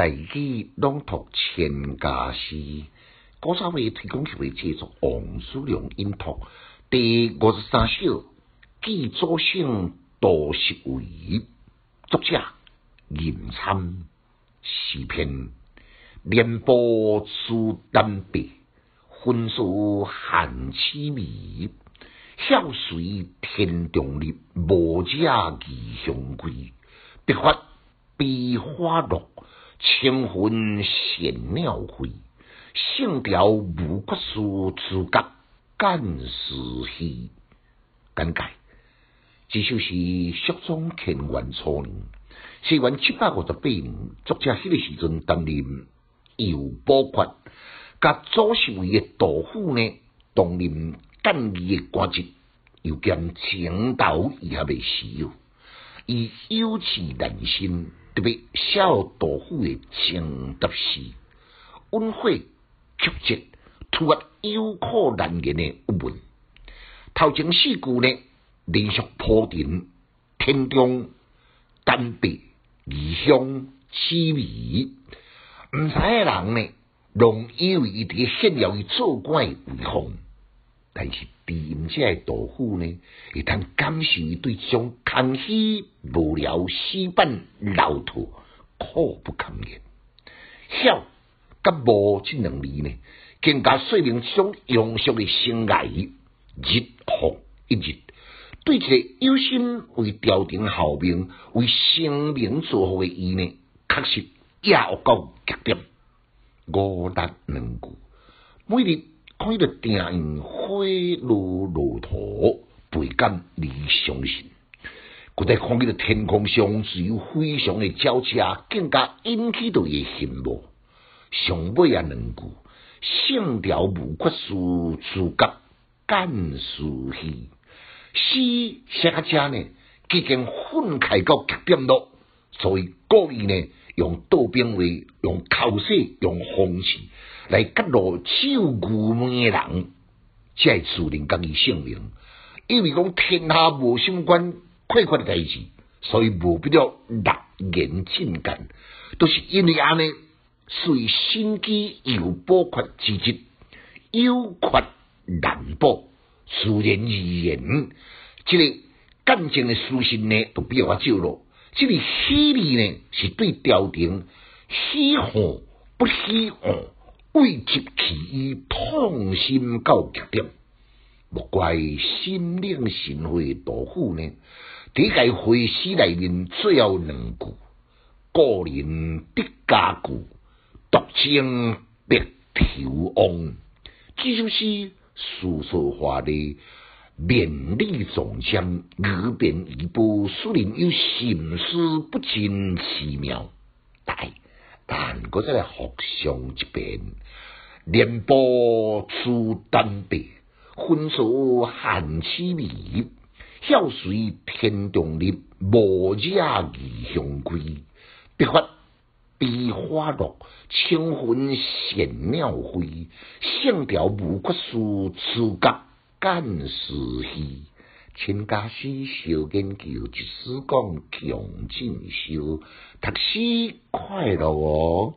大语朗读千家诗，古早味提供为制作王叔良音读第五十三首，寄祖先多是为作者吟参诗篇，连波书丹笔，分数含凄迷，晓随天中日，无者异乡归，笔法悲花落。千魂显鸟飞，性调无骨书，自觉干时稀。简介：这首是蜀中乾元初年，西元七百五十八年，作者迄个时阵担任右宝阙，甲左侍卫的杜甫呢，担任干义的官职，又兼情导以下的诗友，以有气难心。特别小杜甫的情答诗，温火曲折，突发有苦难言的郁闷。头前四句呢，连续铺陈天中丹白异乡凄迷，毋知的人呢，拢以为伊伫炫耀伊做官威风。但是低音者杜甫呢，会通感受伊对种空虚无聊、死板老土苦不堪言。晓甲无这两字呢，更加说明这种庸俗的生涯日复一日，对一个有心为朝廷效命、为生民造福的伊呢，确实也有够极点。五六两句，每日。看伊个电影花落路途，倍感理想性。古代看伊个天空上只有非常的皎洁，更加引起到伊羡慕。上尾啊两句，性调无缺书，自觉干事气。诗写到遮呢，已经愤慨到极点咯。所以故意呢，用倒兵话，用口舌，用方式。来揭露只有愚昧的人，才会注定家己性命。因为讲天下无相关快快的代志，所以无必要立言进谏。都是因为安尼，随心机有补缺之节，有缺难补，自然而然，这个干净的书信呢，都比较少咯。这个喜利呢，是对朝廷喜欢不喜欢。为集其意，痛心到极点，莫怪心领神会杜甫呢。伫个会诗内面最后两句，个人的家具，独清别头翁。这首诗诉说华丽、绵丽重将，语变一步，虽然有心思不尽奇妙，但。但嗰再来学上一遍，连波出丹白，分数含凄迷，晓随天中日，无惹异乡归。笔法悲花落，清魂显鸟飞，线条无骨书，自觉干时稀。请家师小研究，一时讲强进修，读书快乐哦。